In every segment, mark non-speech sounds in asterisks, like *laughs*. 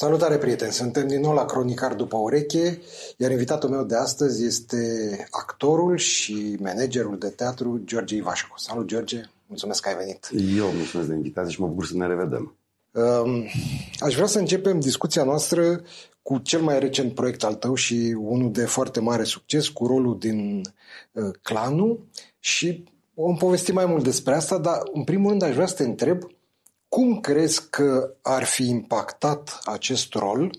Salutare prieteni, suntem din nou la Cronicar după ureche, iar invitatul meu de astăzi este actorul și managerul de teatru George Ivașcu. Salut George, mulțumesc că ai venit. Eu mulțumesc de invitație și mă bucur să ne revedem. Um, aș vrea să începem discuția noastră cu cel mai recent proiect al tău și unul de foarte mare succes, cu rolul din uh, Clanul și vom povesti mai mult despre asta, dar în primul rând aș vrea să te întreb cum crezi că ar fi impactat acest rol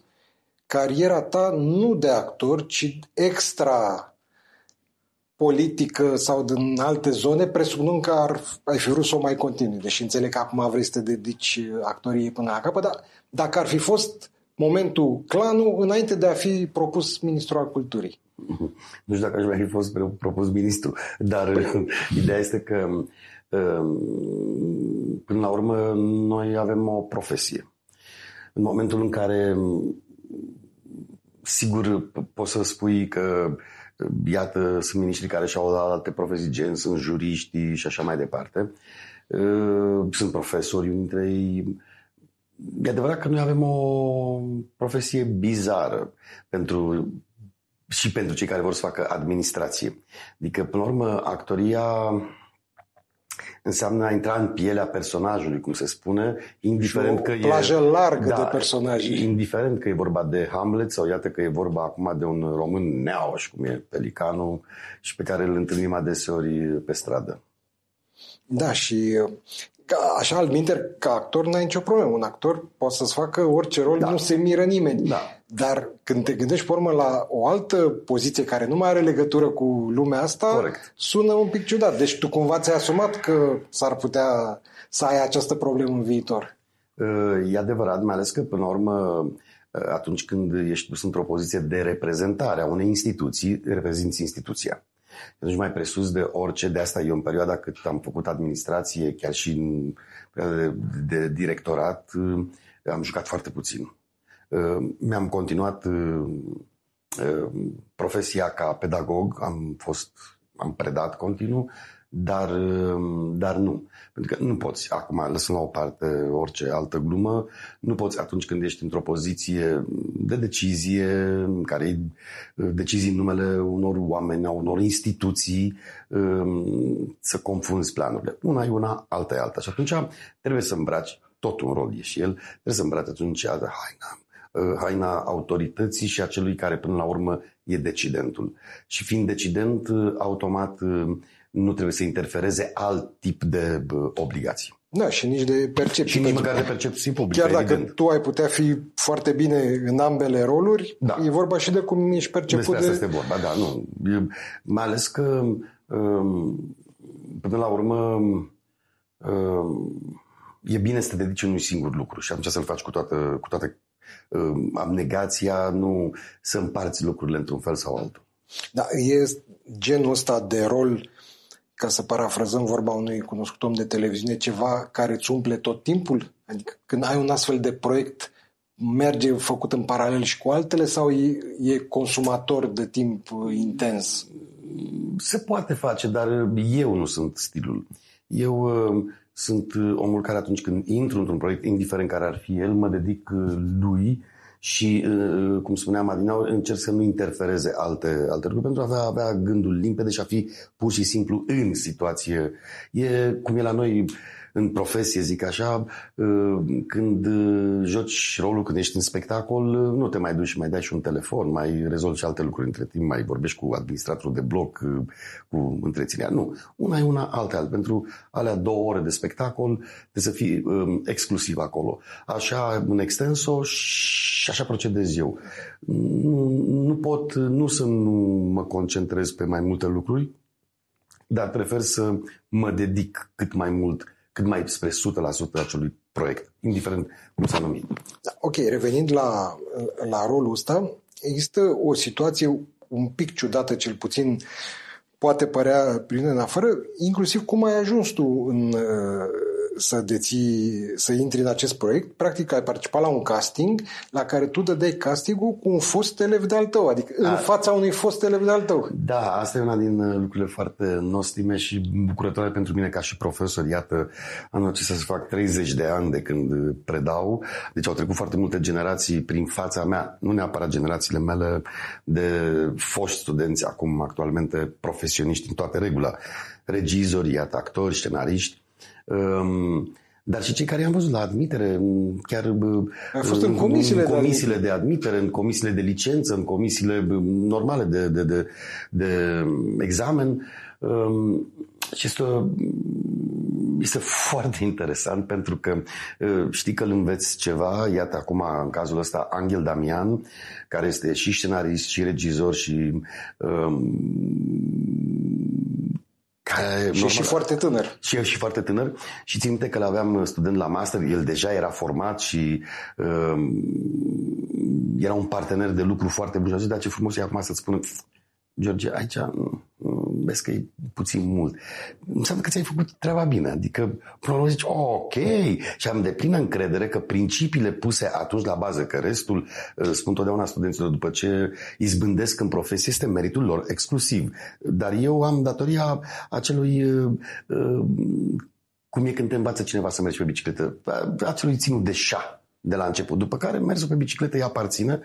cariera ta nu de actor, ci extra politică sau din alte zone, presupunând că ar, ai fi vrut să o mai continui, deși înțeleg că acum vrei să te dedici actoriei până la capăt, dar dacă ar fi fost momentul clanul înainte de a fi propus ministrul al culturii. Nu știu dacă aș mai fi fost propus ministru, dar păi. *laughs* ideea este că Ehm, până la urmă, noi avem o profesie. În momentul în care, sigur, poți să spui că, iată, sunt miniștri care și-au dat alte profesii, gen, sunt juriști și așa mai departe, ehm, sunt profesori dintre ei. E adevărat că noi avem o profesie bizară pentru și pentru cei care vor să facă administrație. Adică, până la urmă, actoria înseamnă a intra în pielea personajului, cum se spune, indiferent o că plajă e... largă da, de personaje. Indiferent că e vorba de Hamlet sau iată că e vorba acum de un român neauș, cum e Pelicanul, și pe care îl întâlnim adeseori pe stradă. Da, și ca, așa, al minter, ca actor n-ai nicio problemă. Un actor poate să-ți facă orice rol, da. nu se miră nimeni. Da. Dar când te gândești, pe urmă, la o altă poziție care nu mai are legătură cu lumea asta, Corect. sună un pic ciudat. Deci tu cumva ți-ai asumat că s-ar putea să ai această problemă în viitor. E adevărat, mai ales că, până la urmă, atunci când ești dus într-o poziție de reprezentare a unei instituții, reprezinți instituția. Atunci mai presus de orice, de asta eu în perioada cât am făcut administrație, chiar și în perioada de, de directorat, am jucat foarte puțin. Mi-am continuat profesia ca pedagog, am fost, am predat continuu, dar, dar nu. Pentru că nu poți, acum lăsăm la o parte orice altă glumă, nu poți atunci când ești într-o poziție de decizie, care e decizii în numele unor oameni, a unor instituții, um, să confunzi planurile. Una e una, alta e alta. Și atunci trebuie să îmbraci, tot un rol e și el, trebuie să îmbraci atunci haina, uh, haina autorității și a celui care până la urmă e decidentul. Și fiind decident, uh, automat uh, nu trebuie să interfereze alt tip de obligații. Da, și nici de percepție. Și nici măcar de percepție publică, Chiar dacă evident. tu ai putea fi foarte bine în ambele roluri, da. e vorba și de cum ești perceput Despre de... asta este vorba, da, nu. E, mai ales că, um, până la urmă, um, e bine să te dedici unui singur lucru și atunci să-l faci cu toată, cu toată um, abnegația, nu să împarți lucrurile într-un fel sau altul. Da, e genul ăsta de rol ca să parafrazăm vorba unui cunoscut om de televiziune, ceva care îți umple tot timpul? Adică când ai un astfel de proiect, merge făcut în paralel și cu altele sau e, e consumator de timp intens? Se poate face, dar eu nu sunt stilul. Eu uh, sunt omul care atunci când intru într-un proiect, indiferent care ar fi el, mă dedic uh, lui și, uh, cum spuneam Adinau, încerc să nu interfereze alte, alte lucruri pentru a avea, avea gândul limpede și a fi pur și simplu în situație. E cum e la noi în profesie, zic așa, uh, când uh, joci rolul, când ești în spectacol, uh, nu te mai duci și mai dai și un telefon, mai rezolvi și alte lucruri între timp, mai vorbești cu administratorul de bloc, cu întreținerea. Nu. Una e una, alta alta. Pentru alea două ore de spectacol trebuie să fii um, exclusiv acolo. Așa, în extenso și așa procedez eu. Nu, nu pot, nu să nu mă concentrez pe mai multe lucruri, dar prefer să mă dedic cât mai mult cât mai spre 100% acelui proiect, indiferent cum s-a numit. Da, ok, revenind la, la rolul ăsta, există o situație un pic ciudată, cel puțin poate părea prin în afară, inclusiv cum ai ajuns tu în, să deții, să intri în acest proiect, practic ai participat la un casting la care tu dădeai castingul cu un fost elev de-al tău, adică A, în fața unui fost elev de-al tău. Da, asta e una din uh, lucrurile foarte nostime și bucurătoare pentru mine ca și profesor. Iată, anul acesta să fac 30 de ani de când predau, deci au trecut foarte multe generații prin fața mea, nu neapărat generațiile mele de foști studenți, acum actualmente profesioniști în toate regula, regizori, iată, actori, scenariști, um, dar și cei care i-am văzut la admitere, chiar a fost în comisiile, în comisiile de, admitere. de admitere, în comisiile de licență, în comisiile normale de, de, de, de examen. Um, și este, este foarte interesant pentru că uh, știi că îl înveți ceva, iată acum în cazul ăsta Angel Damian, care este și scenarist și regizor și um, care, și, normal, și foarte tânăr. Și el și foarte tânăr. Și țin minte că l-aveam student la master, el deja era format și uh, era un partener de lucru foarte bun. Și a zis, da, ce frumos e acum să-ți spună George, aici vezi că e puțin mult. Înseamnă că ți-ai făcut treaba bine. Adică, până la urmă zici, oh, ok. Și am de plină încredere că principiile puse atunci la bază, că restul, uh, spun totdeauna studenților, după ce izbândesc în profesie, este meritul lor exclusiv. Dar eu am datoria acelui uh, uh, cum e când te învață cineva să mergi pe bicicletă, acelui ținut de șa de la început, după care mersul pe bicicletă îi aparține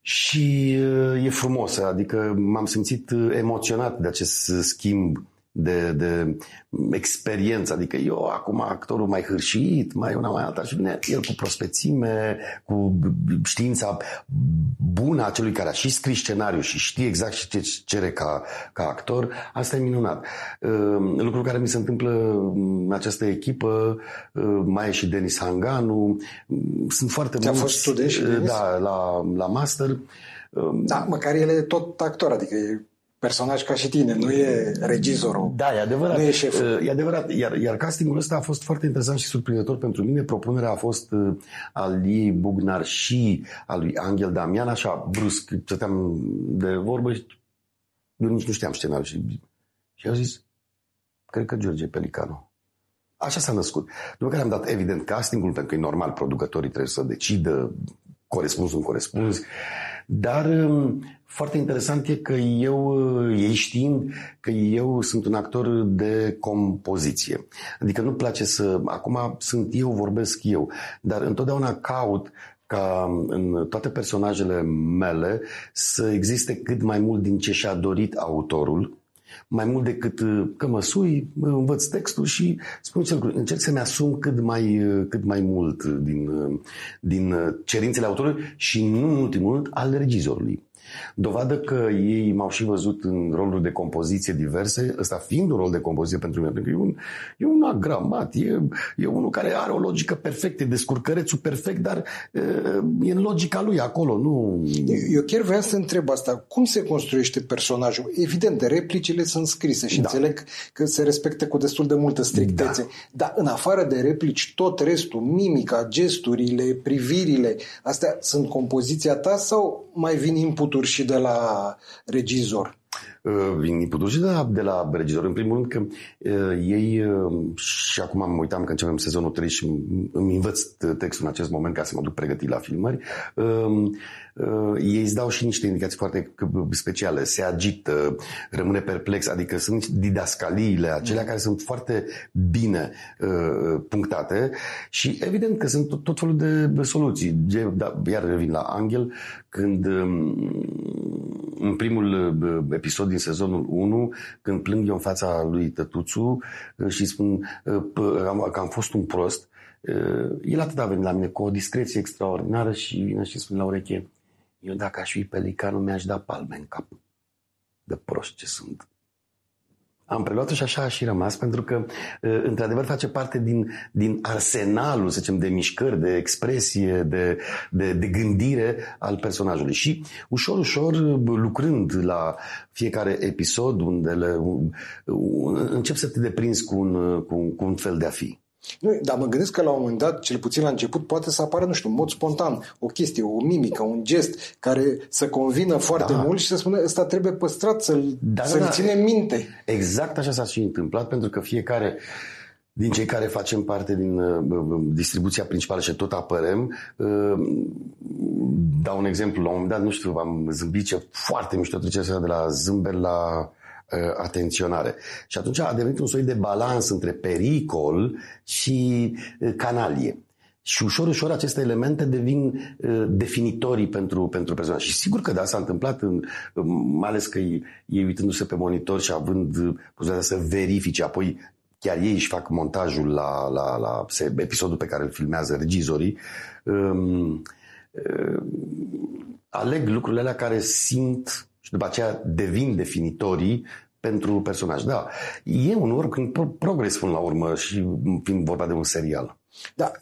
și uh, e frumos, adică m-am simțit uh, emoționat de acest schimb de, de experiență. Adică eu acum actorul mai hârșit, mai una mai alta și vine el cu prospețime, cu știința bună a celui care a și scris scenariu și știe exact și ce cere ca, ca actor. Asta e minunat. Uh, lucru care mi se întâmplă în această echipă, mai e și Denis Hanganu, sunt foarte mulți. a fost student și Denis? Da, la, la master. Da, măcar el e tot actor, adică e personaj ca și tine, nu e regizorul. Da, e adevărat. Nu e șeful. E adevărat. Iar, iar castingul ăsta a fost foarte interesant și surprinzător pentru mine. Propunerea a fost uh, al lui Bugnar și al lui Angel Damian, așa brusc, stăteam de vorbă și eu nici nu știam scenariul și, și au zis, cred că George Pelicanu. Așa s-a născut. După care am dat, evident, castingul, pentru că e normal, producătorii trebuie să decidă corespuns, un corespuns. Dar um, foarte interesant e că eu, uh, ei știind că eu sunt un actor de compoziție. Adică nu place să... Acum sunt eu, vorbesc eu, dar întotdeauna caut ca în toate personajele mele să existe cât mai mult din ce și-a dorit autorul, mai mult decât uh, că mă sui, învăț textul și spun ce lucruri. Încerc să-mi asum cât mai, uh, cât mai mult din, din cerințele autorului și nu în ultimul rând al regizorului. Dovadă că ei m-au și văzut în roluri de compoziție diverse, ăsta fiind un rol de compoziție pentru mine, pentru că e un, e un agramat, e, e unul care are o logică perfectă, e descurcărețul perfect, dar e, e în logica lui acolo, nu... Eu chiar vreau să întreb asta, cum se construiește personajul? Evident, replicile sunt scrise și da. înțeleg că se respectă cu destul de multă strictețe, da. dar în afară de replici, tot restul, mimica, gesturile, privirile, astea sunt compoziția ta sau mai vin input inputuri și de la regizor? Uh, vin inputuri și de la, de la regizor. În primul rând că uh, ei, uh, și acum mă uitam că începem sezonul 3 și îmi învăț textul în acest moment ca să mă duc pregătit la filmări, uh, uh, ei îți dau și niște indicații foarte speciale. Se agită, rămâne perplex, adică sunt didascaliile acelea mm. care sunt foarte bine uh, punctate și evident că sunt tot, tot felul de soluții. Da, iar revin la Angel, când um, în primul uh, episod din sezonul 1, când plâng eu în fața lui Tătuțu uh, și spun uh, că am fost un prost, el atât a venit la mine cu o discreție extraordinară și vine și spune la ureche, eu dacă aș fi pelicanul mi-aș da palme în cap de prost ce sunt. Am preluat-o și așa a și rămas, pentru că, într-adevăr, face parte din, din arsenalul, să zicem, de mișcări, de expresie, de, de, de gândire al personajului. Și, ușor, ușor, lucrând la fiecare episod, unde le, încep să te deprinzi cu un, cu, un, cu un fel de a fi. Nu, dar mă gândesc că la un moment dat, cel puțin la început, poate să apară, nu știu, în mod spontan, o chestie, o mimică, un gest care să convină foarte da. mult și să spună, ăsta trebuie păstrat, să-l, da, să-l da, ține minte. Exact așa s-a și întâmplat, pentru că fiecare din cei care facem parte din uh, distribuția principală și tot apărăm, uh, dau un exemplu, la un moment dat, nu știu, am zâmbit ce foarte mișto trecerea de la zâmbet la uh, atenționare. Și atunci a devenit un soi de balans între pericol și uh, canalie. Și ușor, ușor aceste elemente devin uh, definitorii pentru, pentru personaj. Și sigur că da, s-a întâmplat, în, mai ales că ei, ei uitându-se pe monitor și având uh, posibilitatea să verifice, apoi chiar ei își fac montajul la, la, la episodul pe care îl filmează regizorii, um, uh, aleg lucrurile alea care simt și după aceea devin definitorii pentru personaj. Da, e un work în progres până la urmă și fiind vorba de un serial. Da,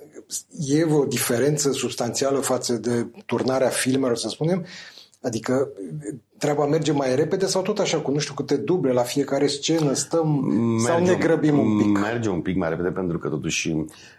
e o diferență substanțială față de turnarea filmelor, să spunem? Adică treaba merge mai repede sau tot așa, cu nu știu câte duble la fiecare scenă, stăm merge, sau ne grăbim un pic? Merge un pic mai repede pentru că totuși...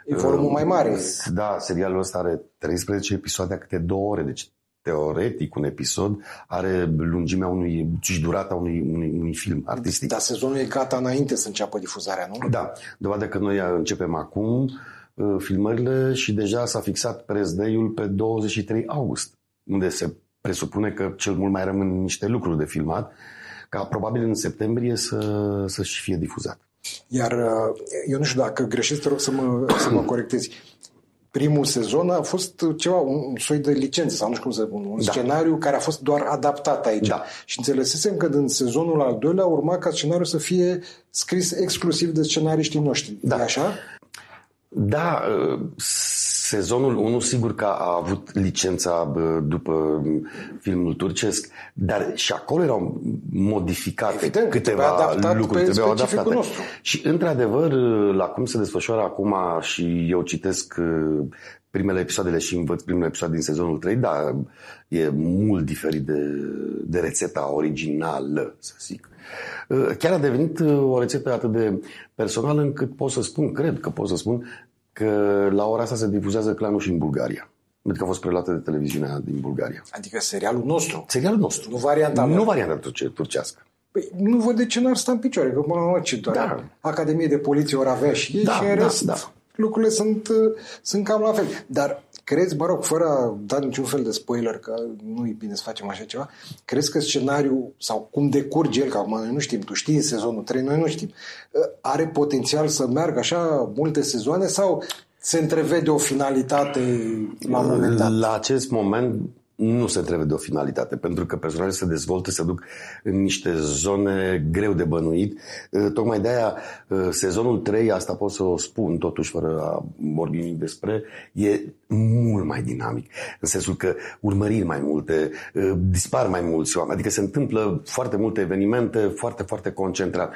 E volumul uh, mai mare. Da, serialul ăsta are 13 episoade câte două ore, deci teoretic un episod are lungimea unui și durata unui, unui, unui film artistic. Dar sezonul e gata înainte să înceapă difuzarea, nu? Da, dovadă că noi începem acum uh, filmările și deja s-a fixat prezdeiul pe 23 august, unde se presupune că cel mult mai rămân niște lucruri de filmat, ca probabil în septembrie să, să-și fie difuzat. Iar uh, eu nu știu dacă greșesc, te rog să mă, să mă corectezi. Primul sezon a fost ceva, un soi de licență sau nu știu cum să spun, un da. scenariu care a fost doar adaptat aici. Da. Și înțelesesem că în sezonul al doilea urma ca scenariul să fie scris exclusiv de scenariștii noștri. Da. E așa? Da, uh, Sezonul 1 sigur că a avut licența după filmul turcesc, dar și acolo erau modificate Evident, câteva lucruri, trebuiau adaptate. Nostru. Și într-adevăr, la cum se desfășoară acum și eu citesc uh, primele episoadele și învăț primele episoade din sezonul 3, da, e mult diferit de, de rețeta originală, să zic. Uh, chiar a devenit uh, o rețetă atât de personală încât pot să spun, cred că pot să spun, că la ora asta se difuzează clanul și în Bulgaria. Pentru că a fost preluată de televiziunea din Bulgaria. Adică serialul nostru. Serialul nostru. Nu varianta Nu varianta turcească. Păi nu văd de ce n-ar sta în picioare, că mă, ce doar da. Academie de Poliție ori avea și ei da, și în da, rest da. Lucrurile sunt, sunt cam la fel. Dar crezi, mă rog, fără a da niciun fel de spoiler, că nu e bine să facem așa ceva, crezi că scenariul sau cum decurge el, că acum noi nu știm, tu știi în sezonul 3, noi nu știm, are potențial să meargă așa multe sezoane sau se întrevede o finalitate la un moment dat? La acest moment nu se întrevede o finalitate, pentru că personajele se dezvoltă, se duc în niște zone greu de bănuit. Uh, tocmai de-aia uh, sezonul 3, asta pot să o spun totuși fără a vorbi nimic despre, e mult mai dinamic. În sensul că urmăriri mai multe, uh, dispar mai mulți oameni, adică se întâmplă foarte multe evenimente foarte, foarte concentrat.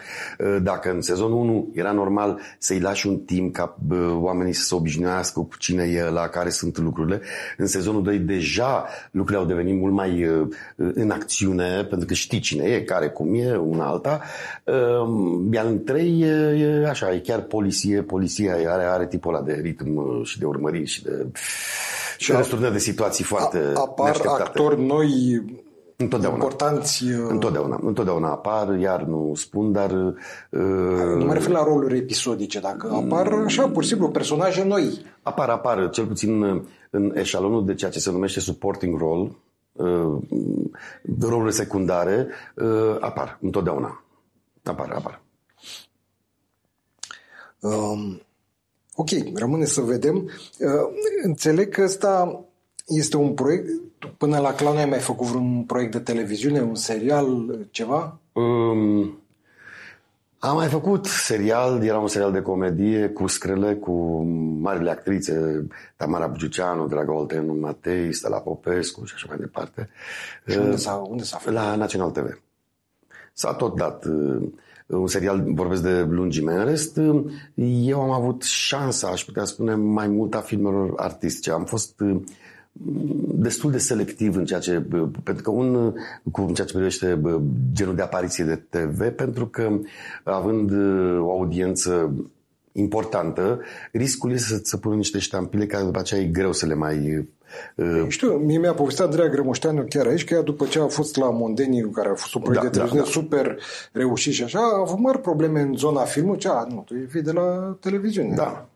Dacă în sezonul 1 era normal să-i lași un timp ca oamenii să se obișnuiască cu cine e la care sunt lucrurile, în sezonul 2 deja lucrurile au devenit mult mai uh, în acțiune, pentru că știi cine e, care cum e, una alta. Uh, iar în trei e, e așa, e chiar poliție, poliția are, are tipul ăla de ritm uh, și de urmăriri și de și răsturnă de situații foarte a, Apar actori noi Întotdeauna. importanți. Întotdeauna. Întotdeauna apar, iar nu spun, dar... Uh, nu mă refer la roluri episodice, dacă apar așa, pur și simplu, personaje noi. Apar, apar, cel puțin în eșalonul de ceea ce se numește supporting role, uh, rolurile secundare, uh, apar întotdeauna. Apar, apar. Um, ok, rămâne să vedem. Uh, înțeleg că ăsta este un proiect, până la clan ai mai făcut vreun proiect de televiziune, un serial, ceva? Um, am mai făcut serial, era un serial de comedie cu screle, cu marile actrițe, Tamara Bugiuceanu, Draga Oltenu, Matei, Stella Popescu și așa mai departe. Și unde s-a, unde s-a făcut? La Național TV. S-a tot dat uh, un serial, vorbesc de lungime. În rest, uh, eu am avut șansa, aș putea spune, mai mult a filmelor artistice. Am fost uh, destul de selectiv în ceea ce, pentru că un, cu în ceea ce privește genul de apariție de TV, pentru că având o audiență importantă, riscul este să, să pună niște ștampile care după aceea e greu să le mai... Uh... Știu, mie mi-a povestit Andreea Grămoșteanu chiar aici că ea după ce a fost la Mondeni, care a fost un proiect da, de televiziune da, da. super reușit și așa, a avut mari probleme în zona filmului, ce a, nu, tu e de la televiziune. Da.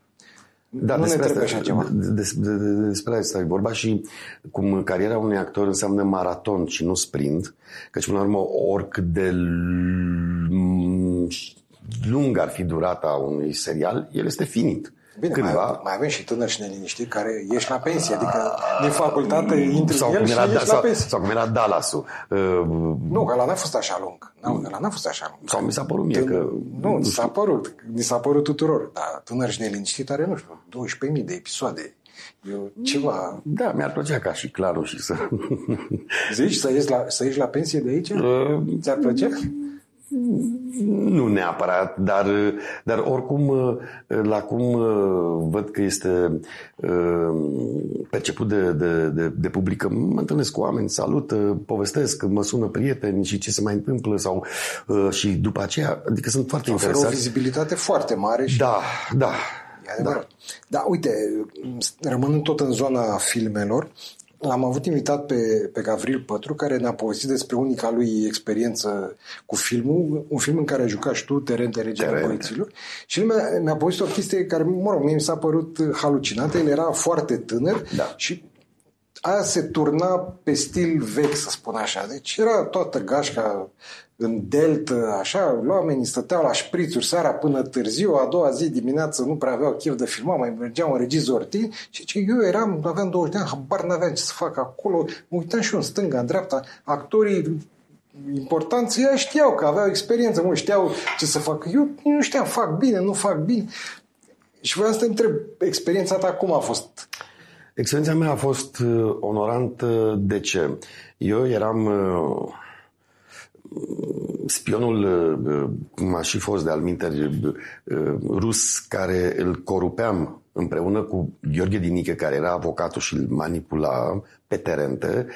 Da, nu despre ne trebuie asta, așa ceva. Despre, despre asta e vorba și cum cariera unui actor înseamnă maraton și nu sprint, căci până la urmă oricât de lung ar fi durata unui serial, el este finit. Bine, Cândva... mai, mai avem și tânări și neliniștiți care ieși la pensie, adică din facultate intri sau el și era, ieși sau, la pensie. Sau cum era Dallas-ul. Uh, nu, că ăla n-a fost așa lung. Nu, ăla n-a fost așa lung. Sau mi s-a părut mie că... Nu, mi s-a părut. Mi s-a părut tuturor. Dar tânări și neliniștiți are, nu știu, 12.000 de episoade. Eu ceva... Da, mi-ar plăcea ca și clarul și să... Zici să ieși la, să ieși la pensie de aici? Uh, Ți-ar plăcea? Nu neapărat, dar, dar oricum, la cum văd că este perceput de, de, de, de public, mă întâlnesc cu oameni, salut, povestesc, mă sună prieteni și ce se mai întâmplă sau și după aceea, adică sunt foarte Oferă interesați. o vizibilitate foarte mare. Și... Da, da. Da. da, uite, rămânând tot în zona filmelor, L-am avut invitat pe, pe Gavril Pătru, care ne-a povestit despre unica lui experiență cu filmul, un film în care ai jucat și tu, Teren de Regele Băieților. Și el mi-a, mi-a povestit o chestie care, mă rog, mie mi s-a părut halucinată. El era foarte tânăr da. și aia se turna pe stil vechi, să spun așa. Deci era toată gașca în delta, așa, oamenii stăteau la șprițuri seara până târziu, a doua zi dimineață nu prea aveau chef de filmat, mai mergeau în regizor și ce eu eram, aveam 20 de ani, habar n-aveam ce să fac acolo, mă uitam și eu în stânga, în dreapta, actorii importanți, ei știau că aveau experiență, mă, știau ce să fac. Eu nu știam, fac bine, nu fac bine. Și vreau să te întreb, experiența ta cum a fost? Experiența mea a fost uh, onorantă. De ce? Eu eram uh, spionul, uh, cum a și fost de alminteri, rus, care îl corupeam împreună cu Gheorghe Dinică, care era avocatul și îl manipula pe terente.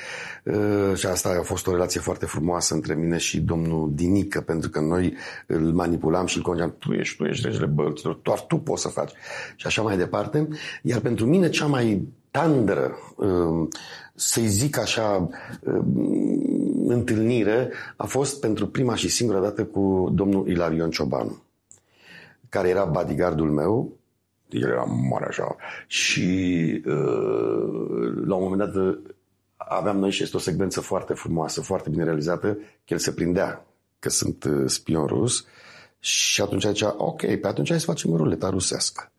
Și asta a fost o relație foarte frumoasă între mine și domnul Dinică, pentru că noi îl manipulam și îl congeam. Tu ești, tu ești regele bălților, doar tu poți să faci. Și așa mai departe. Iar pentru mine cea mai tandră, um, să-i zic așa, um, întâlnire a fost pentru prima și singura dată cu domnul Ilarion Ciobanu, care era bodyguardul meu, el era mare așa, și uh, la un moment dat aveam noi și este o secvență foarte frumoasă, foarte bine realizată, că el se prindea că sunt uh, spion rus. Și atunci zicea, ok, pe atunci hai să facem ruleta rusească.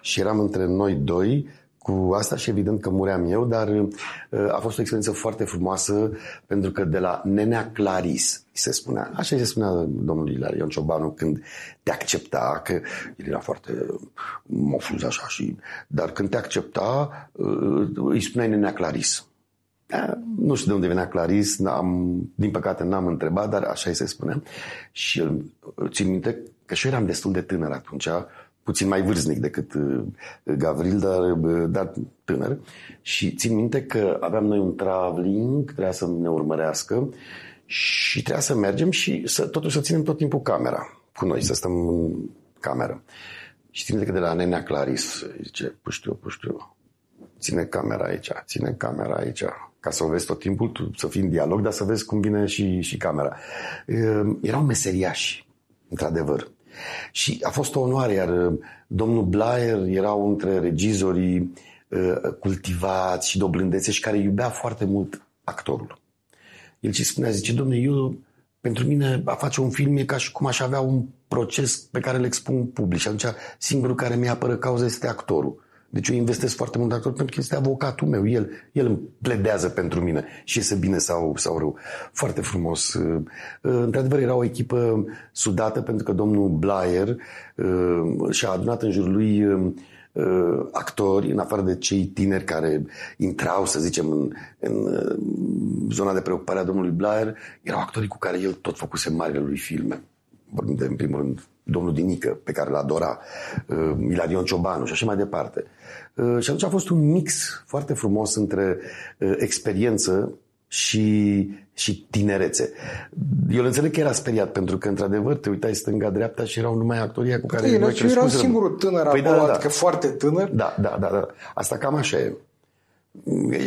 Și eram între noi doi cu asta și evident că muream eu, dar uh, a fost o experiență foarte frumoasă pentru că de la Nenea Claris, se spunea, așa se spunea domnul Ilarion Ciobanu când te accepta, că el era foarte mofuz așa și, dar când te accepta uh, îi spuneai Nenea Claris. Da, nu știu de unde venea Claris, am din păcate n-am întrebat, dar așa îi se spunea. Și uh, țin minte că și eu eram destul de tânăr atunci, puțin mai vârstnic decât uh, Gavril, dar, uh, dar tânăr. Și țin minte că aveam noi un traveling, trebuia să ne urmărească și trebuia să mergem și să, totuși să ținem tot timpul camera cu noi, să stăm în cameră. Și țin minte că de la nenea Claris zice, puștiu, puștiu, ține camera aici, ține camera aici, ca să o vezi tot timpul, tu, să fii în dialog, dar să vezi cum vine și, și camera. Uh, erau meseriași, într-adevăr. Și a fost o onoare, iar uh, domnul Blair era unul dintre regizorii uh, cultivați și doblândețe și care iubea foarte mult actorul. El și spunea, zice, domnule, eu, pentru mine a face un film e ca și cum aș avea un proces pe care îl expun public și atunci singurul care mi apără cauza este actorul. Deci eu investesc foarte mult actor pentru că este avocatul meu. El, el îmi pledează pentru mine și este bine sau, sau rău. Foarte frumos. Uh, uh, într-adevăr, era o echipă sudată pentru că domnul Blair uh, și-a adunat în jurul lui actori, în afară de cei tineri care intrau, să zicem, în, în zona de preocupare a domnului Blair, erau actorii cu care el tot făcuse marile lui filme. Vorbim de, în primul rând, domnul Dinică, pe care l adora, uh, Ilarion Ciobanu și așa mai departe. Uh, și atunci a fost un mix foarte frumos între uh, experiență și, și tinerețe. Eu îl înțeleg că era speriat, pentru că, într-adevăr, te uitai stânga-dreapta și erau numai actoria cu care Ei, noi eu eram singurul tânăr păi acolo, da, da. adică foarte tânăr. Da, da, da, da. Asta cam așa e.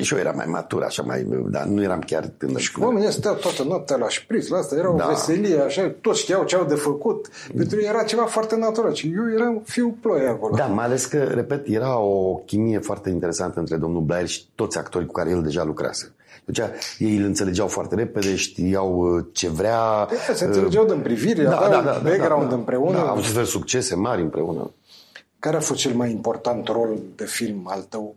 Și eu eram mai matur, așa mai, dar nu eram chiar tânăr. Și oamenii stăteau toată noaptea la șpriț, la asta era o da. veselie, așa, toți știau ce au de făcut. Pentru ei era ceva foarte natural și eu eram fiu ploie acolo. Da, mai ales că, repet, era o chimie foarte interesantă între domnul Blair și toți actorii cu care el deja lucrase. Deci ei îl înțelegeau foarte repede, știau uh, ce vrea. Păi, se înțelegeau din privire, da, aveau da, da, background da, da, împreună. Da, au avut succese mari împreună. Care a fost cel mai important rol de film al tău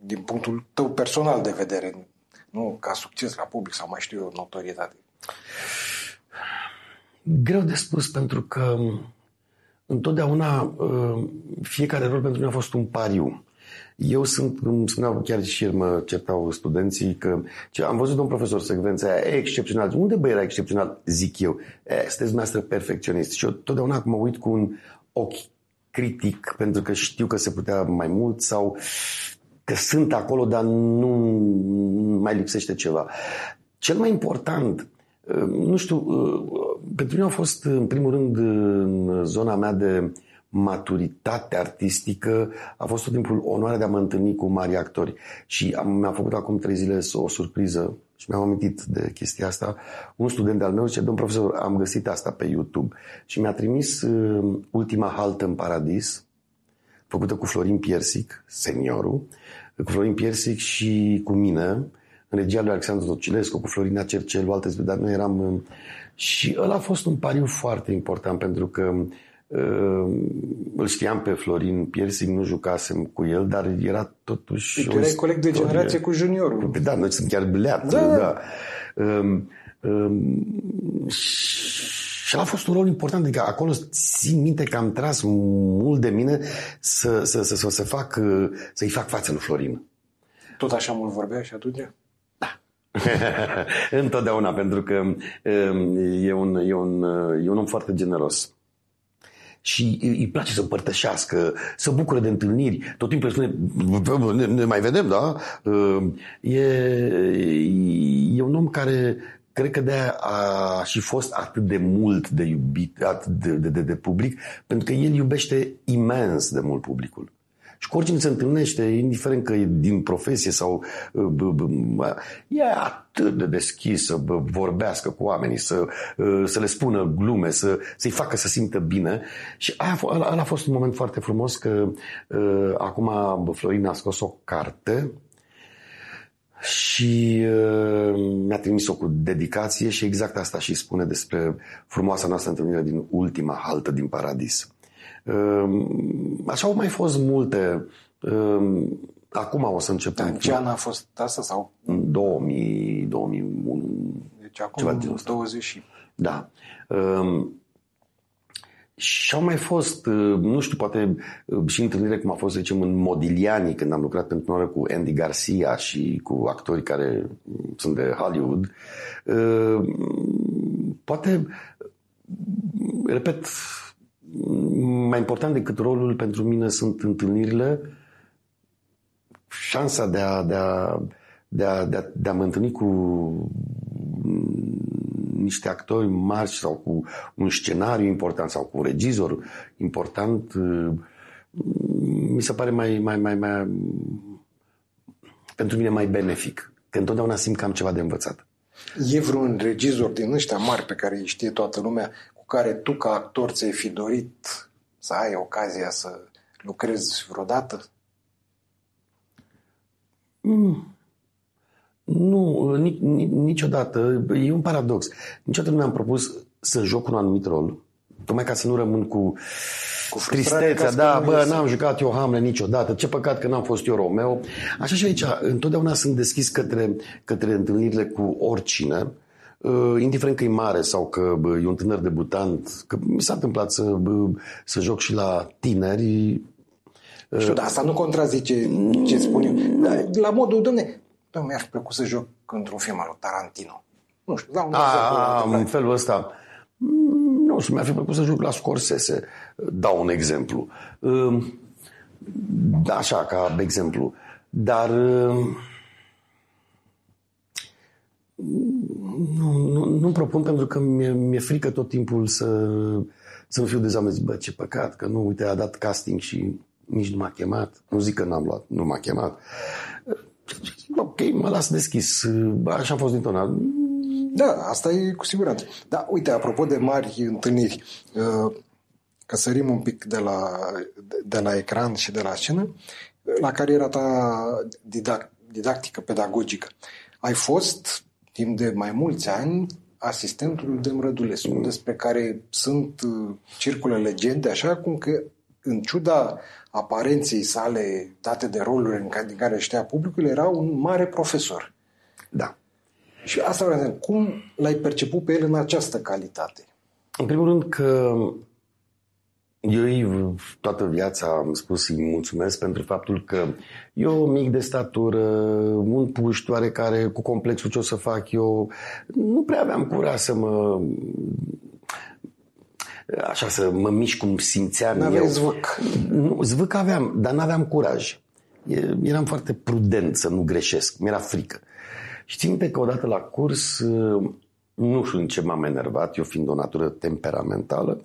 din punctul tău personal de vedere, nu ca succes la public sau mai știu eu, notorietate? Greu de spus pentru că întotdeauna uh, fiecare rol pentru mine a fost un pariu. Eu sunt, îmi spuneau chiar și ieri mă certau studenții că ce, am văzut un profesor secvența aia excepțional. Unde bă era excepțional? Zic eu. E, sunteți dumneavoastră perfecționist. Și eu totdeauna mă uit cu un ochi critic pentru că știu că se putea mai mult sau că sunt acolo, dar nu mai lipsește ceva. Cel mai important, uh, nu știu, uh, pentru mine a fost, în primul rând, în zona mea de maturitate artistică, a fost tot timpul onoarea de a mă întâlni cu mari actori. Și am, mi-a făcut acum trei zile o surpriză și mi-am amintit de chestia asta. Un student al meu zice, domn profesor, am găsit asta pe YouTube și mi-a trimis uh, ultima haltă în paradis, făcută cu Florin Piersic, seniorul, cu Florin Piersic și cu mine, în regia lui Alexandru Tocilescu, cu Florina Cercelu, alte dar noi eram... Și ăla a fost un pariu foarte important, pentru că uh, îl știam pe Florin Piersic, nu jucasem cu el, dar era totuși... Păi tu erai coleg de generație cu juniorul. Da, noi suntem chiar bileat. Da, da. da. Um, um, și a fost un rol important, adică acolo țin minte că am tras mult de mine să, să, să, să, să fac, să-i fac față lui Florin. Tot așa mult vorbea și atunci? Da. *laughs* Întotdeauna, pentru că um, e un, e, un, e un om foarte generos și îi place să împărtășească, să bucure de întâlniri. Tot timpul spune, ne, ne mai vedem, da? Um, e, e un om care Cred că de a și fost atât de mult de iubit, atât de, de, de, de public, pentru că el iubește imens de mult publicul. Și cu oricine se întâlnește, indiferent că e din profesie sau e atât de deschis să vorbească cu oamenii, să, să le spună glume, să, să-i facă să simtă bine. Și aia, a fost un moment foarte frumos că acum Florin a scos o carte și uh, mi-a trimis-o cu dedicație și exact asta și spune despre frumoasa noastră întâlnire din ultima haltă din Paradis. Uh, așa au mai fost multe. Uh, acum o să încep. În ce an a fost asta? Sau? În 2000, 2001. Deci acum 20. Da. Uh, și au mai fost, uh, nu știu, poate uh, și întâlnire cum a fost, să zicem, în Modigliani, când am lucrat pentru oră cu Andy Garcia și cu actori care sunt de Hollywood. Uh, poate, repet, mai important decât rolul pentru mine sunt întâlnirile, șansa de a, de a, de a, de a, de a mă întâlni cu niște actori mari sau cu un scenariu important sau cu un regizor important, uh, mi se pare mai, mai, mai, mai pentru mine mai benefic. Că întotdeauna simt că am ceva de învățat. E vreun regizor din ăștia mari pe care îi știe toată lumea, cu care tu ca actor ți-ai fi dorit să ai ocazia să lucrezi vreodată? Mm. Nu, nici, niciodată. E un paradox. Niciodată nu mi-am propus să joc un anumit rol, tocmai ca să nu rămân cu, cu tristețea. Da, bă, n-am jucat eu Hamlet niciodată. Ce păcat că n-am fost eu Romeo. Așa și aici, întotdeauna sunt deschis către, către întâlnirile cu oricine, uh, indiferent că e mare sau că bă, e un tânăr debutant, că mi s-a întâmplat să, bă, să joc și la tineri. Știu, dar asta nu contrazice ce spun eu. La modul, domne, da, mi-aș plăcut să joc într-un film al lui Tarantino. Nu știu, dau un exemplu. în felul ăsta. Nu știu, mi-ar fi plăcut să joc la Scorsese. Dau un exemplu. Așa, ca exemplu. Dar Nu, nu, nu propun pentru că mi-e, mi-e frică tot timpul să, să nu fiu dezamăgit. Bă, ce păcat că nu, uite, a dat casting și nici nu m-a chemat. Nu zic că n-am luat, nu m-a chemat. Ok, mă las deschis. Așa am fost dintotdeauna. Da, asta e cu siguranță. Da, uite, apropo de mari întâlniri, uh, că sărim un pic de la, de la ecran și de la scenă, la cariera ta didact, didactică, pedagogică. Ai fost, timp de mai mulți ani, asistentul de Mrădulescu, mm. despre care sunt uh, circule legende, așa cum că, în ciuda aparenței sale date de roluri în care, din care știa publicul, era un mare profesor. Da. Și asta vreau să cum l-ai perceput pe el în această calitate? În primul rând că eu toată viața am spus să-i mulțumesc pentru faptul că eu mic de statură, un puști oarecare cu complexul ce o să fac eu, nu prea aveam curaj să mă așa să mă mișc cum simțeam N-aveai eu. zvâc. Nu, zvâc aveam, dar n-aveam curaj. Eram foarte prudent să nu greșesc, mi-era frică. Și țin minte că odată la curs, nu știu în ce m-am enervat, eu fiind o natură temperamentală,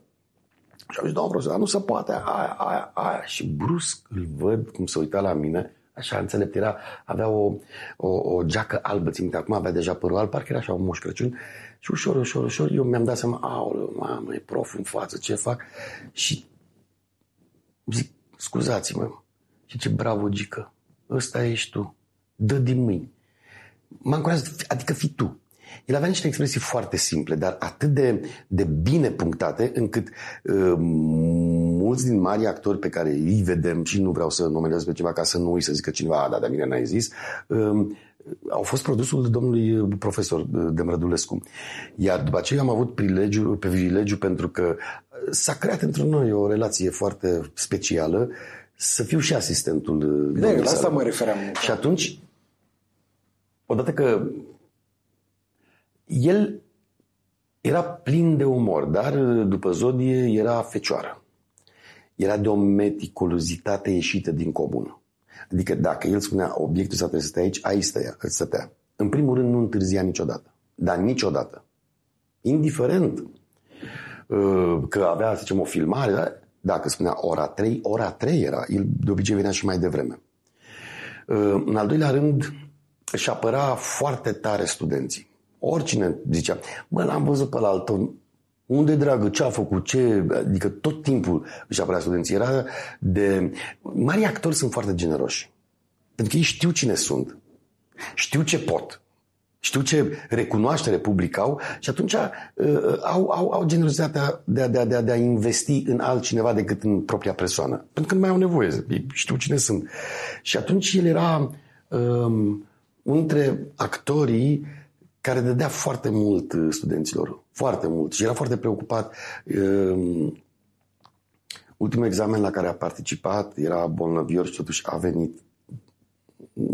și am zis, doamnă profesor, nu se poate, aia, aia, aia. Și brusc îl văd cum se uita la mine, așa înțelept era, avea o, o, o geacă albă, țin minte, acum avea deja părul alb, parcă era așa un moș Crăciun. Și ușor, ușor, ușor, eu mi-am dat seama, aoleu, mamă, e prof în față, ce fac? Și zic, scuzați-mă, și ce bravo, Gică, ăsta ești tu, dă din mâini. M-a încurajat, adică fii tu. El avea niște expresii foarte simple, dar atât de, de bine punctate, încât uh, mulți din mari actori pe care îi vedem, și nu vreau să numelez pe ceva ca să nu îi să zică cineva, da, dar mine n-ai zis, uh, au fost produsul domnului uh, profesor uh, Demrădulescu. Iar după aceea am avut privilegiu, privilegiu pentru că uh, s-a creat între noi o relație foarte specială să fiu și asistentul. De, la asta mă referam. Și atunci, odată că el era plin de umor, dar după zodie era fecioară. Era de o meticulozitate ieșită din comun. Adică dacă el spunea obiectul să trebuie să stea aici, aici stăia, îți stătea. În primul rând nu întârzia niciodată. Dar niciodată. Indiferent uh, că avea, să zicem, o filmare, dacă spunea ora 3, ora 3 era. El de obicei venea și mai devreme. Uh, în al doilea rând, își apăra foarte tare studenții. Oricine zicea, bă, l-am văzut pe la altul, unde dragă, ce a făcut, ce... Adică tot timpul își apărea studenții. Era de... Mari actori sunt foarte generoși. Pentru că ei știu cine sunt. Știu ce pot. Știu ce recunoaștere public au și atunci uh, au, au, au generozitatea de a, de, a, de, a, de a investi în altcineva decât în propria persoană. Pentru că nu mai au nevoie. Ei știu cine sunt. Și atunci el era um, între actorii care dădea foarte mult uh, studenților, foarte mult și era foarte preocupat. Um, ultimul examen la care a participat era bolnăvior și totuși a venit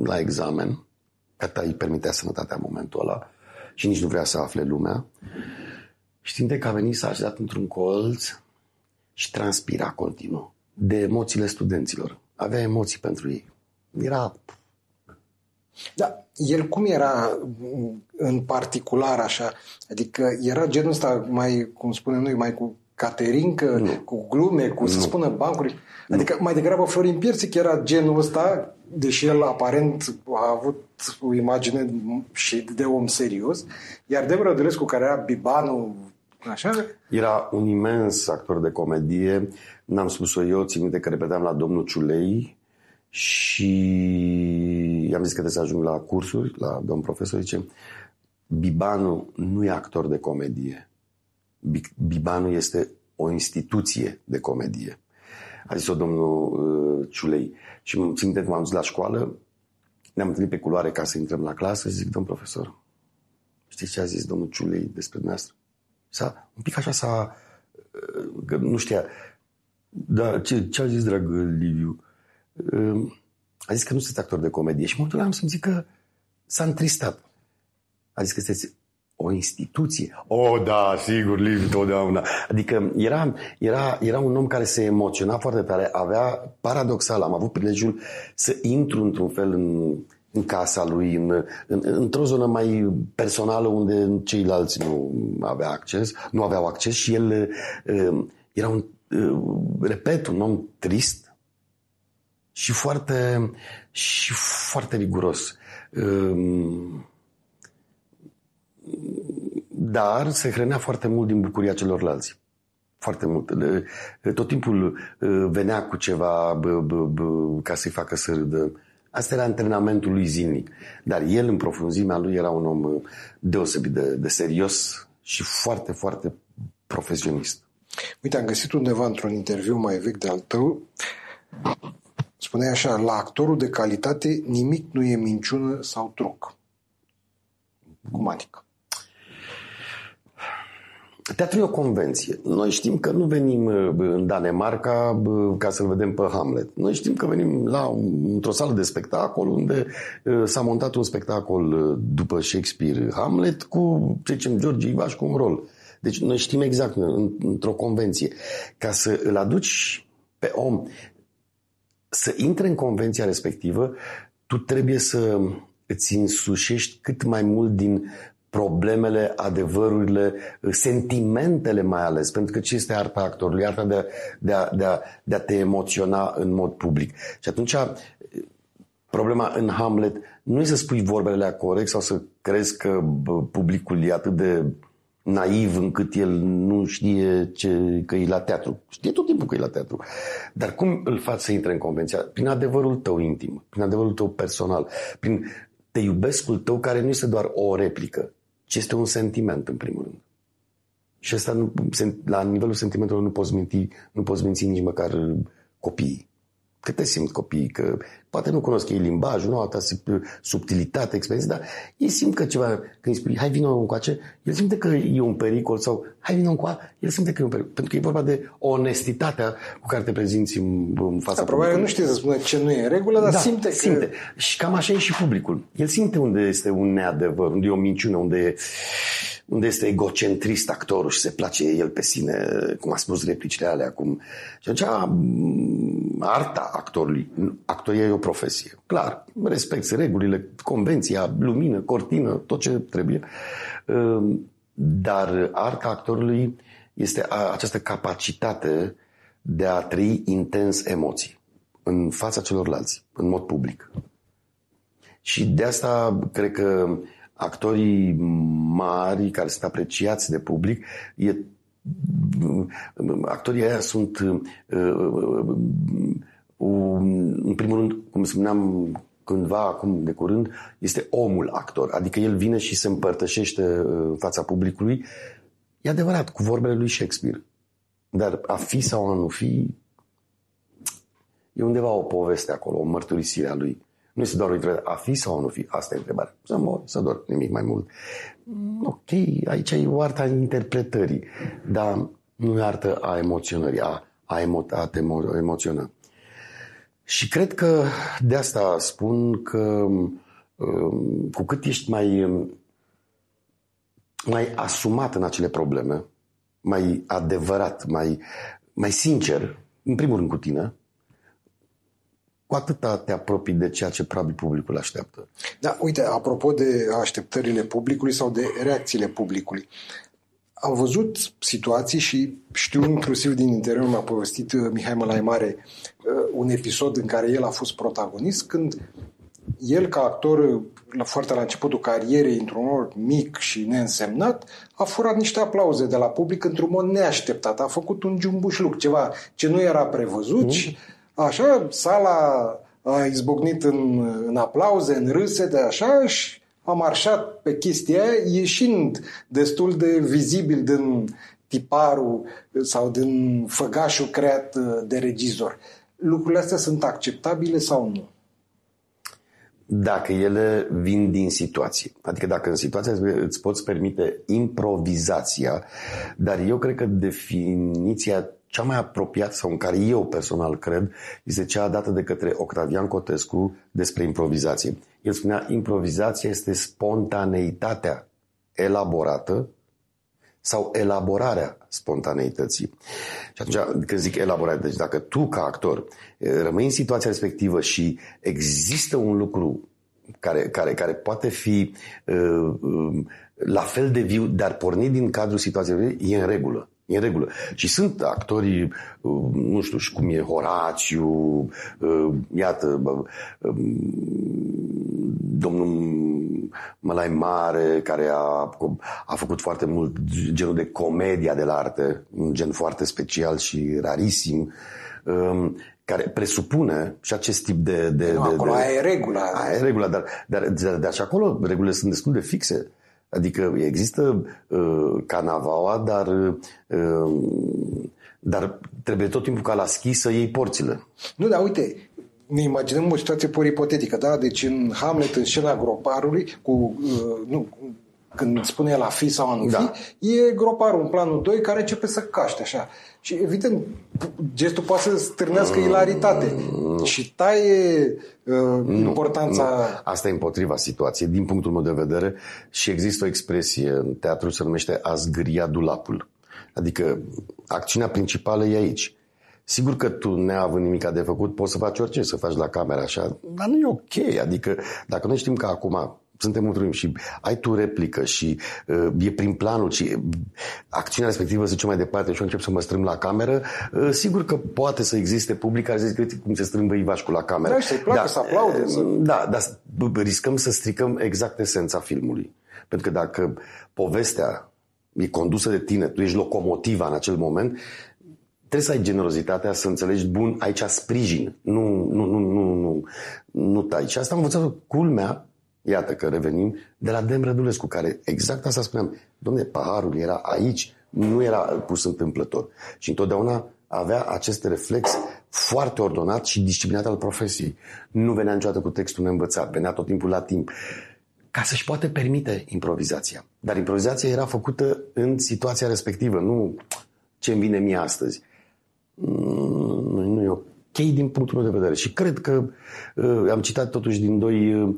la examen, că îi permitea sănătatea în momentul ăla și nici nu vrea să afle lumea. Știind că a venit s-a așezat într-un colț și transpira continuu de emoțiile studenților. Avea emoții pentru ei. Era da, el cum era în particular așa? Adică era genul ăsta mai, cum spunem noi, mai cu caterincă, nu. cu glume, cu, nu. să spună, bancuri. Adică nu. mai degrabă Florin Piersic era genul ăsta, deși el aparent a avut o imagine și de om serios, iar Deborah Dulescu, care era bibanul Așa? Era un imens actor de comedie. N-am spus-o eu, țin minte că repetam la domnul Ciulei, și i-am zis că trebuie să ajung la cursuri, la domn profesor, zice, Bibanu nu e actor de comedie. Bibanu este o instituție de comedie. A zis-o domnul uh, Ciulei. Și mă țin că m-am dus la școală, ne-am întâlnit pe culoare ca să intrăm la clasă și zic, domn profesor, știți ce a zis domnul Ciulei despre dumneavoastră? S-a, un pic așa s-a, uh, că nu știa, da, ce, ce a zis, drag Liviu? A zis că nu sunt actor de comedie și în momentul ăla am simțit că s-a întristat. A zis că sunteți o instituție. O, oh, da, sigur, Liv, totdeauna. Adică era, era, era un om care se emoționa foarte tare. Avea, paradoxal, am avut prilejul să intru într-un fel în, în casa lui, în, în, într-o zonă mai personală unde ceilalți nu avea acces, nu aveau acces și el uh, era un, uh, repet, un om trist și foarte, și foarte riguros. Uh, dar se hrănea foarte mult din bucuria celorlalți. Foarte mult. Tot timpul venea cu ceva ca să-i facă să râdă. Asta era antrenamentul lui zilnic. Dar el, în profunzimea lui, era un om deosebit de, de serios și foarte, foarte profesionist. Uite, am găsit undeva într-un interviu mai vechi de al tău, spuneai așa, la actorul de calitate nimic nu e minciună sau truc. Cum adică? Teatrul e o convenție. Noi știm că nu venim uh, în Danemarca ca să-l vedem pe Hamlet. Noi știm că venim la, într-o sală de spectacol unde uh, s-a montat un spectacol uh, după Shakespeare Hamlet cu, ce zicem, George Ivaș cu un rol. Deci noi știm exact într-o convenție. Ca să îl aduci pe om să intre în convenția respectivă, tu trebuie să îți însușești cât mai mult din problemele, adevărurile, sentimentele mai ales, pentru că ce este arta actorului? Arta de a, de, a, de, a, de a te emoționa în mod public. Și atunci problema în Hamlet nu e să spui vorbele la corect sau să crezi că publicul e atât de naiv încât el nu știe ce, că e la teatru. Știe tot timpul că e la teatru. Dar cum îl faci să intre în convenția? Prin adevărul tău intim, prin adevărul tău personal, prin te iubescul tău care nu este doar o replică, ci este un sentiment, în primul rând. Și asta, nu, la nivelul sentimentelor, nu poți minti, nu poți minți nici măcar copiii. Că te simt copiii, că poate nu cunosc ei limbajul, nu au atâta subtilitate, experiență, dar ei simt că ceva, când îi spui, hai vină încoace, el simte că e un pericol sau hai vină încoa, el simte că e un pericol. Pentru că e vorba de onestitatea cu care te prezinți în, în fața da, Probabil nu știe să spună ce nu e în regulă, dar da, simte că... simte. Și cam așa e și publicul. El simte unde este un neadevăr, unde e o minciună, unde e unde este egocentrist actorul și se place el pe sine, cum a spus replicile alea acum. Și atunci arta actorului, actoria e o profesie. Clar, respecti regulile, convenția, lumină, cortină, tot ce trebuie. Ehm, dar arta actorului este această capacitate de a trăi intens emoții în fața celorlalți, în mod public. Și de asta cred că actorii mari care sunt apreciați de public, e, actorii aia sunt uh, uh, în primul rând, cum spuneam cândva, acum de curând, este omul actor. Adică el vine și se împărtășește uh, în fața publicului. E adevărat, cu vorbele lui Shakespeare. Dar a fi sau a nu fi, e undeva o poveste acolo, o mărturisire a lui. Nu este doar o întrebare, a fi sau a nu fi? Asta e întrebarea. Să mor, să dor, nimic mai mult. Mm, ok, aici e o artă a interpretării, dar nu e artă a emoționării, a, a, emo- a te emo- emoționa. Și cred că de asta spun că um, cu cât ești mai, um, mai asumat în acele probleme, mai adevărat, mai, mai sincer, în primul rând cu tine, cu atâta te apropii de ceea ce probabil publicul așteaptă. Da, uite, apropo de așteptările publicului sau de reacțiile publicului, am văzut situații și știu inclusiv din interior, mi-a povestit uh, Mihai Mălai Mare uh, un episod în care el a fost protagonist când el ca actor uh, la foarte la începutul carierei, într-un rol mic și neînsemnat, a furat niște aplauze de la public într-un mod neașteptat. A făcut un jumbușluc, ceva ce nu era prevăzut mm. și Așa, sala a izbucnit în, în aplauze, în râse, de așa și a marșat pe chestia aia, ieșind destul de vizibil din tiparul sau din făgașul creat de regizor. Lucrurile astea sunt acceptabile sau nu? Dacă ele vin din situație. Adică dacă în situația îți poți permite improvizația, dar eu cred că definiția cea mai apropiată sau în care eu personal cred este cea dată de către Octavian Cotescu despre improvizație. El spunea improvizația este spontaneitatea elaborată sau elaborarea spontaneității. Și atunci, când zic elaborare, deci dacă tu ca actor rămâi în situația respectivă și există un lucru care, care, care poate fi uh, uh, la fel de viu, dar pornit din cadrul situației, e în regulă. E în regulă. Și sunt actori, uh, nu știu și cum e, Horațiu, uh, iată, um, domnul Mălai Mare, care a, a făcut foarte mult genul de comedia de la arte, un gen foarte special și rarisim, um, care presupune și acest tip de... de, nu, de acolo de, aia e regula. Aia e regula, dar, dar, dar, dar și acolo regulile sunt destul de fixe. Adică există uh, canavaua, dar, uh, dar trebuie tot timpul ca la schi să iei porțile. Nu, dar uite, ne imaginăm o situație pur ipotetică, da? Deci în Hamlet, în scena groparului, cu, uh, nu, când spune la fi sau a nu da. fi, e groparul în planul 2 care începe să caște așa. Și evident, gestul poate să stârnească mm, ilaritate și taie uh, nu, importanța... Nu. Asta e împotriva situației, din punctul meu de vedere, și există o expresie în teatru se numește a zgâria dulapul. Adică acțiunea principală e aici. Sigur că tu, neavând nimic de făcut, poți să faci orice, să faci la camera așa, dar nu e ok. Adică, dacă noi știm că acum suntem într și ai tu replică și uh, e prin planul și uh, acțiunea respectivă se duce mai departe și eu încep să mă strâng la cameră, uh, sigur că poate să existe public care zice cum se strâmbă Ivașcu la cameră. Da, să-i placă, da, să aplaude. Uh, să... Da, dar riscăm să stricăm exact esența filmului. Pentru că dacă povestea e condusă de tine, tu ești locomotiva în acel moment, trebuie să ai generozitatea să înțelegi, bun, aici sprijin, nu, nu, nu, nu, nu, nu tai. Și asta am învățat culmea Iată că revenim de la Dem Rădulescu, care exact asta spuneam. Domne, paharul era aici, nu era pus întâmplător. Și întotdeauna avea acest reflex foarte ordonat și disciplinat al profesiei. Nu venea niciodată cu textul neînvățat, venea tot timpul la timp ca să-și poate permite improvizația. Dar improvizația era făcută în situația respectivă, nu ce îmi vine mie astăzi. Nu, nu e ok din punctul meu de vedere. Și cred că uh, am citat totuși din doi uh,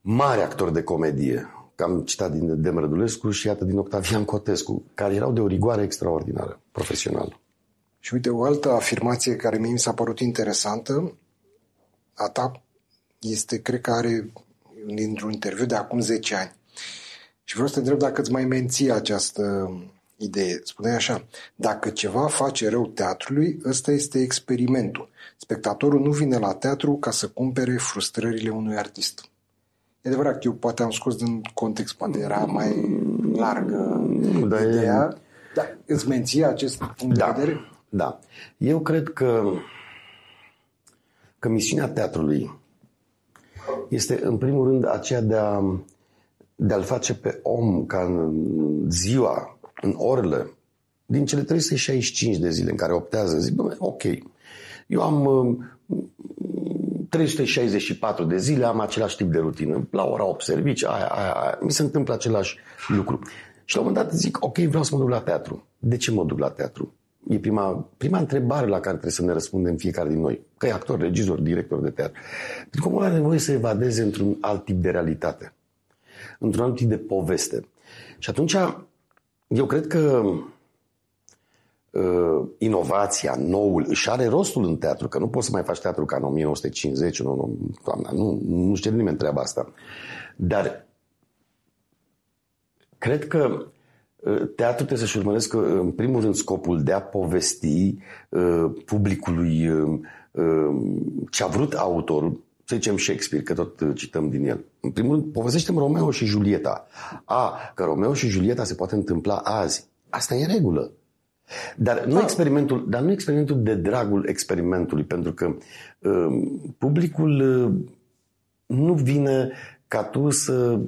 mari actori de comedie, că am citat din Dem Rădulescu și iată din Octavian Cotescu, care erau de o rigoare extraordinară, profesională. Și uite, o altă afirmație care mie mi s-a părut interesantă, a ta este, cred că are dintr-un interviu de acum 10 ani. Și vreau să te întreb dacă îți mai menții această idee. Spuneai așa, dacă ceva face rău teatrului, ăsta este experimentul. Spectatorul nu vine la teatru ca să cumpere frustrările unui artist. E adevărat, eu poate am scos din context, poate era mai largă da, ideea, e... dar îți menții acest punct da, de vedere? Da. Eu cred că, că misiunea teatrului este, în primul rând, aceea de, a, de a-l face pe om ca în ziua, în orele, din cele 365 de zile în care optează, zic, ok, eu am 364 de zile am același tip de rutină. La ora 8 servici, aia, aia, aia. Mi se întâmplă același lucru. Și la un moment dat zic, ok, vreau să mă duc la teatru. De ce mă duc la teatru? E prima, prima întrebare la care trebuie să ne răspundem fiecare din noi. Că e actor, regizor, director de teatru. Pentru că omul are nevoie să evadeze într-un alt tip de realitate. Într-un alt tip de poveste. Și atunci, eu cred că uh, inovația, noul, își are rostul în teatru, că nu poți să mai faci teatru ca în 1950, nu, nu, doamna, nu, nu știe nimeni treaba asta. Dar cred că uh, teatru trebuie să-și urmăresc, uh, în primul rând, scopul de a povesti uh, publicului uh, uh, ce a vrut autorul, să zicem Shakespeare, că tot cităm din el. În primul rând, povestește Romeo și Julieta. A, că Romeo și Julieta se poate întâmpla azi. Asta e în regulă. Dar nu, da. experimentul, dar nu experimentul de dragul experimentului, pentru că uh, publicul uh, nu vine ca tu să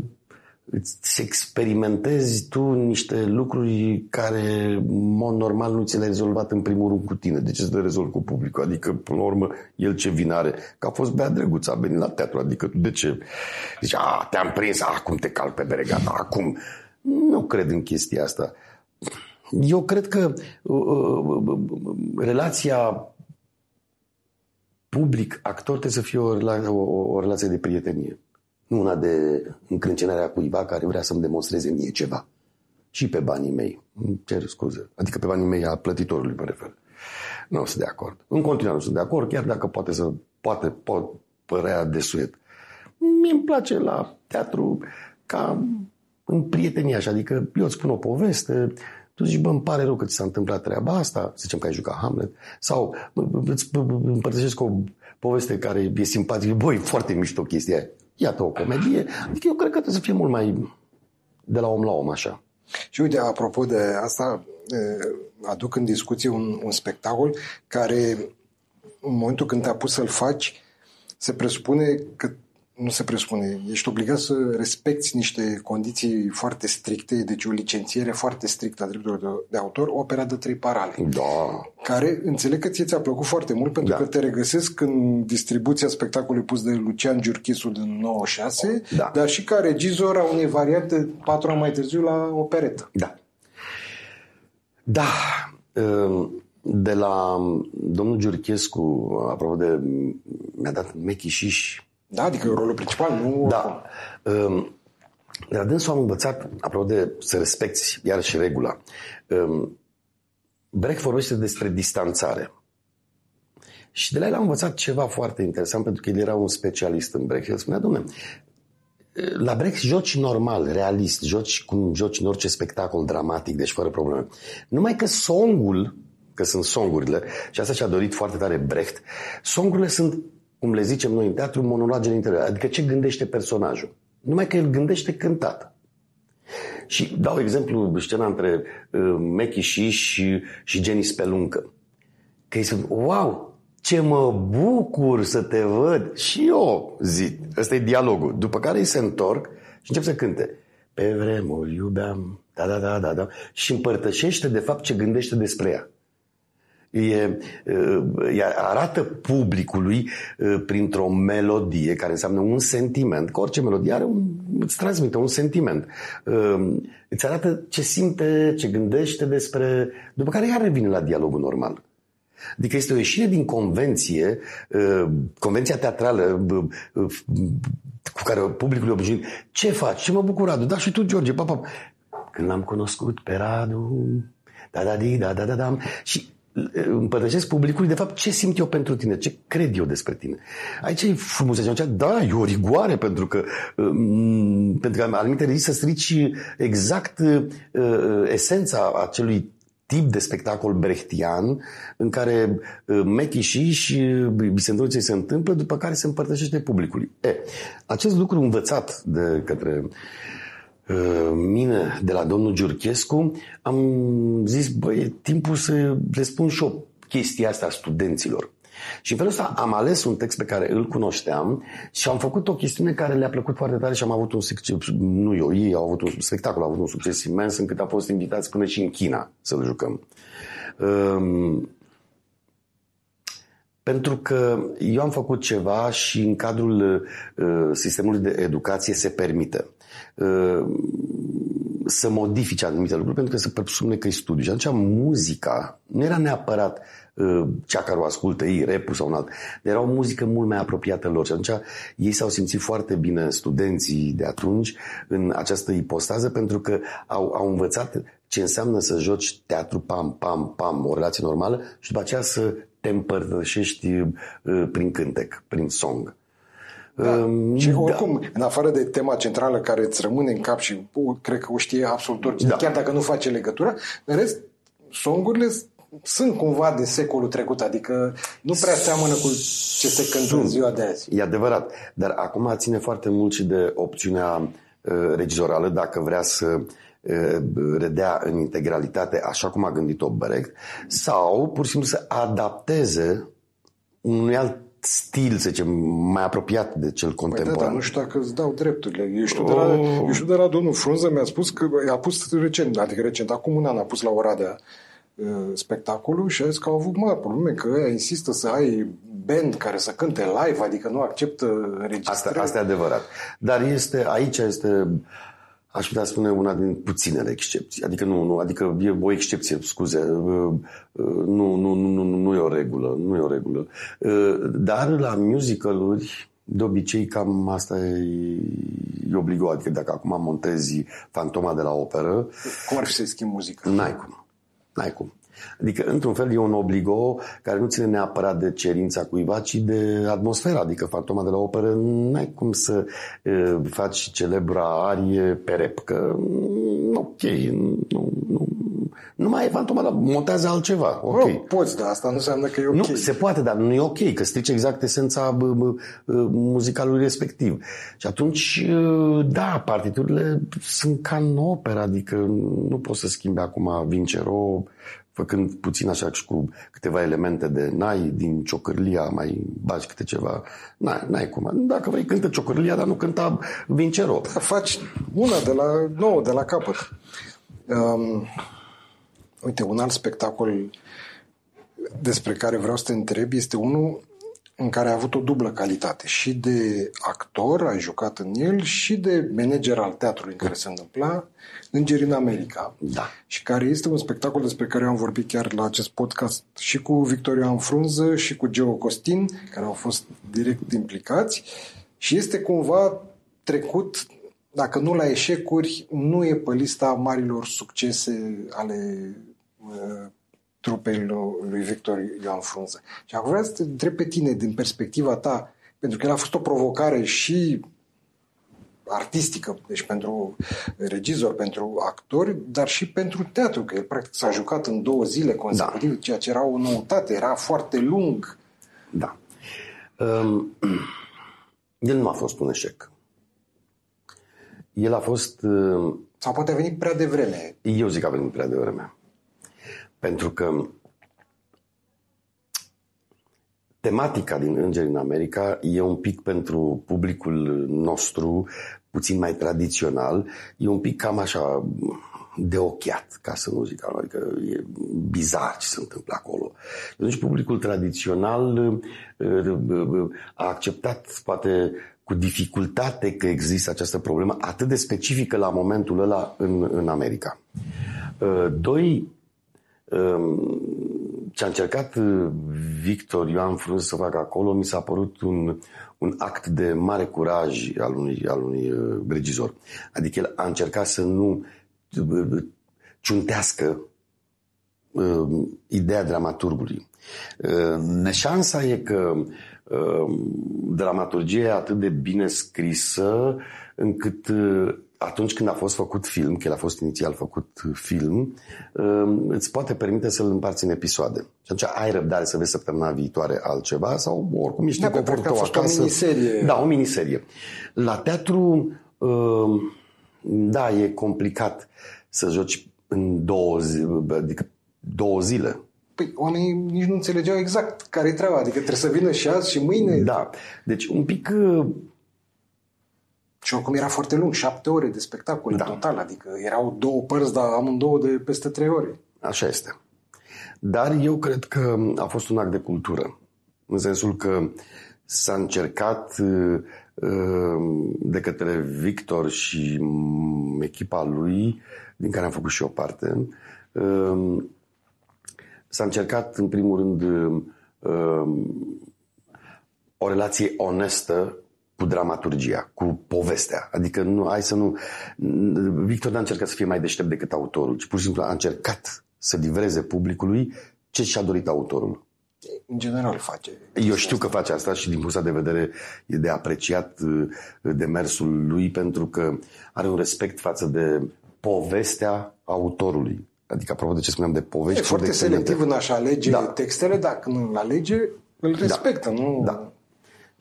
îți experimentezi tu niște lucruri care, în mod normal, nu ți le-ai rezolvat în primul rând cu tine. De ce să le rezolvi cu publicul? Adică, până la urmă, el ce vin are? Că a fost bea drăguț, a venit la teatru. Adică, tu de ce? Zici, a, te-am prins, acum te calc pe bere, gata, acum. Nu cred în chestia asta. Eu cred că uh, uh, uh, relația public-actor trebuie să fie o, o, o relație de prietenie. Nu una de încrâncenare a cuiva care vrea să-mi demonstreze mie ceva. Și pe banii mei. Îmi cer scuze. Adică pe banii mei a plătitorului, mă refer. Nu sunt de acord. În continuare nu sunt de acord, chiar dacă poate să poate pot părea desuet. mie îmi place la teatru ca în prietenie așa, adică eu îți spun o poveste, tu zici, bă, îmi pare rău că ți s-a întâmplat treaba asta, să zicem că ai jucat Hamlet, sau îți împărtășesc o poveste care e simpatică, băi, foarte mișto chestia aia. Iată o comedie. Adică eu cred că trebuie să fie mult mai de la om la om, așa. Și uite, apropo de asta, aduc în discuție un, un spectacol care, în momentul când te-a pus să-l faci, se presupune că nu se presupune. Ești obligat să respecti niște condiții foarte stricte, deci o licențiere foarte strictă a drepturilor de, de autor, opera de trei parale. Da. Care înțeleg că ție ți-a plăcut foarte mult pentru da. că te regăsesc în distribuția spectacolului pus de Lucian Giurchisu din 96, da. dar și ca regizor a unei variante patru ani mai târziu la operetă. Da. Da. Ehm, de la domnul Giurchescu, apropo de mi-a dat mechișiș da, adică rolul principal, nu... Da. Um, dar dânsul am învățat, apropo de să respecti iarăși regula. Um, Brecht vorbește despre distanțare. Și de la el am învățat ceva foarte interesant, pentru că el era un specialist în Brecht. El spunea, domnule, la Brecht joci normal, realist, joci cum joci în orice spectacol dramatic, deci fără probleme. Numai că songul, că sunt songurile, și asta și-a dorit foarte tare Brecht, songurile sunt cum le zicem noi în teatru, monologele interioare. Adică ce gândește personajul. Numai că el gândește cântat. Și dau exemplu scena între uh, Mechi și, și, și Jenny Speluncă. Că îi spun, wow, ce mă bucur să te văd. Și eu zic, ăsta e dialogul. După care îi se întorc și încep să cânte. Pe vremuri iubeam, da, da, da, da, da. Și împărtășește de fapt ce gândește despre ea e, e, arată publicului printr-o melodie care înseamnă un sentiment, că orice melodie are un, îți transmite un sentiment. Îți arată ce simte, ce gândește despre... După care iar revine la dialogul normal. Adică este o ieșire din convenție, convenția teatrală cu care publicul e obișnuit. Ce faci? Ce mă bucur, Radu? Da, și tu, George, papa. Când l-am cunoscut pe Radu, da, da, da, da, da, da, și împărtășesc publicului, de fapt, ce simt eu pentru tine, ce cred eu despre tine. Aici e frumusețea, da, e o rigoare, pentru că, um, pentru că anumite rezist să strici exact uh, esența acelui tip de spectacol brechtian în care uh, mechișii și bisendoriței se întâmplă, după care se împărtășește publicului. E, acest lucru învățat de către Uh, mine de la domnul Giurchescu, am zis, băi, e timpul să le spun și o chestia asta studenților. Și în felul ăsta am ales un text pe care îl cunoșteam și am făcut o chestiune care le-a plăcut foarte tare și am avut un succes, nu eu, ei au avut un spectacol, au avut un succes imens încât a fost invitați până și în China să-l jucăm. Um, pentru că eu am făcut ceva și în cadrul uh, sistemului de educație se permite. Uh, să modifice anumite lucruri pentru că se presupune că e studiu. Și atunci muzica nu era neapărat uh, cea care o ascultă ei, repul sau un alt. Era o muzică mult mai apropiată lor. Și atunci ei s-au simțit foarte bine, studenții de atunci, în această ipostază, pentru că au, au învățat ce înseamnă să joci teatru pam, pam, pam, o relație normală și după aceea să te împărtășești uh, prin cântec, prin song. Da. Um, și oricum, da. în afară de tema centrală care îți rămâne în cap și uh, cred că o știe absolut orice, da. chiar dacă nu face legătura, în rest, songurile sunt cumva de secolul trecut, adică nu prea seamănă cu ce se cântă în ziua de azi. E adevărat, dar acum ține foarte mult și de opțiunea uh, regizorală, dacă vrea să uh, redea în integralitate așa cum a gândit-o Brecht, sau pur și simplu să adapteze unui alt stil, să zicem, mai apropiat de cel contemporan. Păi da, dar nu știu dacă îți dau drepturile. Eu știu, oh. de la, eu știu de la domnul Frunză, mi-a spus că a pus recent, adică recent, acum un an a pus la Oradea uh, spectacolul și a zis că au avut mari probleme, că ea insistă să ai band care să cânte live, adică nu acceptă înregistrări. Asta, asta e adevărat. Dar este, aici este aș putea spune una din puținele excepții. Adică nu, nu adică e o excepție, scuze. Uh, uh, nu, nu, nu, nu, nu e o regulă, nu e o regulă. Uh, dar la musicaluri, de obicei cam asta e, e obligat. Adică dacă acum montezi Fantoma de la operă... Cum ar fi să schimbi muzica? N-ai cum. N-ai cum. Adică, într-un fel, e un obligo care nu ține neapărat de cerința cuiva, ci de atmosfera. Adică, fantoma de la operă, n-ai cum să uh, faci celebra arie pe rep, că, mm, ok, nu, nu, nu mai e fantoma, dar montează altceva. Ok. Oh, poți, dar asta nu înseamnă că e ok. Nu, se poate, dar nu e ok, că strici exact esența bă, bă, muzicalului respectiv. Și atunci, da, partiturile sunt ca în opera, adică nu poți să schimbi acum Vincero făcând puțin așa și cu câteva elemente de n-ai din ciocârlia, mai bagi câte ceva. N-ai, n-ai cum. Dacă vrei, cântă ciocârlia, dar nu cânta Vincero. Da, faci una de la nouă, de la capăt. Um, uite, un alt spectacol despre care vreau să te întreb este unul în care a avut o dublă calitate. Și de actor, ai jucat în el, și de manager al teatrului în care se întâmpla Îngeri în America. Da. Și care este un spectacol despre care am vorbit chiar la acest podcast și cu Victoria Frunză și cu Geo Costin, care au fost direct implicați. Și este cumva trecut, dacă nu la eșecuri, nu e pe lista marilor succese ale uh, trupei lui Victor Ioan Frunză. Și acum vreau să te întreb pe tine, din perspectiva ta, pentru că el a fost o provocare și artistică, deci pentru regizor, pentru actori, dar și pentru teatru, că el practic s-a jucat în două zile consecutive, da. ceea ce era o noutate, era foarte lung. Da. Um, *clears throat* el nu a fost un eșec. El a fost... Uh, Sau poate a venit prea devreme. Eu zic că a venit prea devreme. Pentru că tematica din Îngeri în America e un pic pentru publicul nostru puțin mai tradițional, e un pic cam așa de ochiat, ca să nu zic adică e bizar ce se întâmplă acolo. Atunci publicul tradițional uh, uh, a acceptat poate cu dificultate că există această problemă atât de specifică la momentul ăla în, în America. Uh, doi, um, ce a încercat Victor Ioan Frunz să facă acolo, mi s-a părut un, un act de mare curaj al unui, al unui uh, regizor. Adică el a încercat să nu uh, ciuntească uh, ideea dramaturgului. Uh, neșansa e că uh, dramaturgia e atât de bine scrisă încât uh, atunci când a fost făcut film, că el a fost inițial făcut film, um, îți poate permite să-l împarți în episoade. Și atunci ai răbdare să vezi săptămâna viitoare altceva sau oricum ești da, confortul tău acasă. o miniserie. Da, o miniserie. La teatru, um, da, e complicat să joci în două, zi, adică două zile. Păi oamenii nici nu înțelegeau exact care e treaba, adică trebuie să vină și azi și mâine. Da, deci un pic și oricum era foarte lung, șapte ore de spectacol da. total, adică erau două părți, dar amândouă de peste trei ore. Așa este. Dar eu cred că a fost un act de cultură, în sensul că s-a încercat uh, de către Victor și echipa lui, din care am făcut și o parte, uh, s-a încercat în primul rând uh, o relație onestă cu dramaturgia, cu povestea. Adică nu, hai să nu... Victor n-a încercat să fie mai deștept decât autorul, ci pur și simplu a încercat să livreze publicului ce și-a dorit autorul. În general face. Eu știu că face asta și din punctul de vedere e de apreciat uh, demersul lui pentru că are un respect față de povestea autorului. Adică, apropo de ce spuneam de povești. E foarte selectiv în a-și alege da. textele, dacă nu îl alege, îl da. respectă. Da. Nu... da.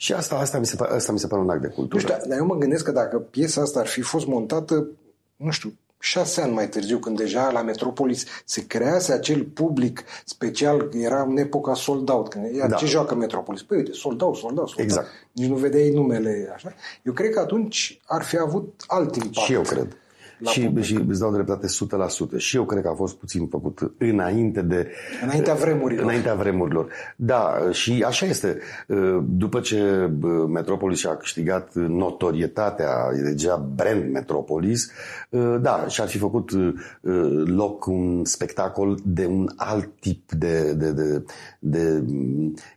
Și asta, asta, mi se, asta mi se pare un act de cultură. Nu știu, dar eu mă gândesc că dacă piesa asta ar fi fost montată, nu știu, șase ani mai târziu, când deja la Metropolis se crease acel public special, era în epoca sold out. Când, ia, da. Ce joacă Metropolis? Păi uite, sold out, sold out, sold exact. out. Nici nu vedeai numele așa. Eu cred că atunci ar fi avut alt impact. Și eu cred și, și îți dau dreptate 100%. Și eu cred că a fost puțin făcut înainte de... Înaintea vremurilor. Înaintea vremurilor. Da, și așa este. După ce Metropolis și-a câștigat notorietatea, e deja brand Metropolis, da, și-ar fi făcut loc un spectacol de un alt tip de, de, de, de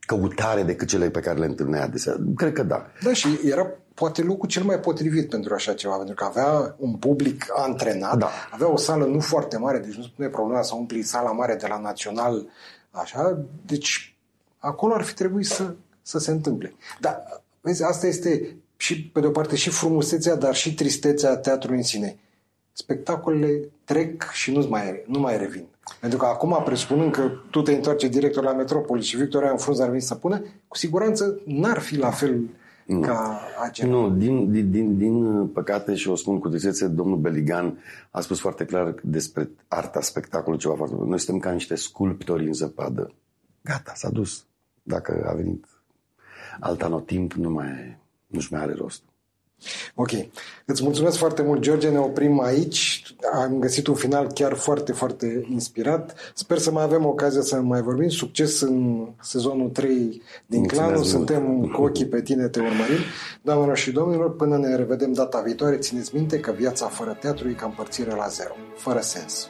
căutare decât cele pe care le întâlnea adesea. Cred că da. Da, și era poate locul cel mai potrivit pentru așa ceva, pentru că avea un public antrenat, Da. avea o sală nu foarte mare, deci nu spune problema să umpli sala mare de la Național, așa, deci acolo ar fi trebuit să, să se întâmple. Dar, vezi, asta este și, pe de o parte, și frumusețea, dar și tristețea teatrului în sine. Spectacolele trec și nu mai, nu mai revin. Pentru că acum, presupunând că tu te întoarce director la Metropoli și Victoria în frunză ar veni să pună, cu siguranță n-ar fi la fel ca acela. Nu, din, din, din, din păcate și o spun cu tristețe, domnul Beligan a spus foarte clar despre arta spectacolului ceva foarte Noi suntem ca niște sculptori în zăpadă. Gata, s-a dus. Dacă a venit alt anotimp, nu mai, nu-și mai are rost. Ok. Îți mulțumesc foarte mult, George. Ne oprim aici. Am găsit un final chiar foarte, foarte inspirat. Sper să mai avem ocazia să mai vorbim. Succes în sezonul 3 din Mulțumesc Clanul. mult. Suntem cu ochii pe tine, te urmărim. Doamnelor și domnilor, până ne revedem data viitoare, țineți minte că viața fără teatru e ca împărțire la zero. Fără sens.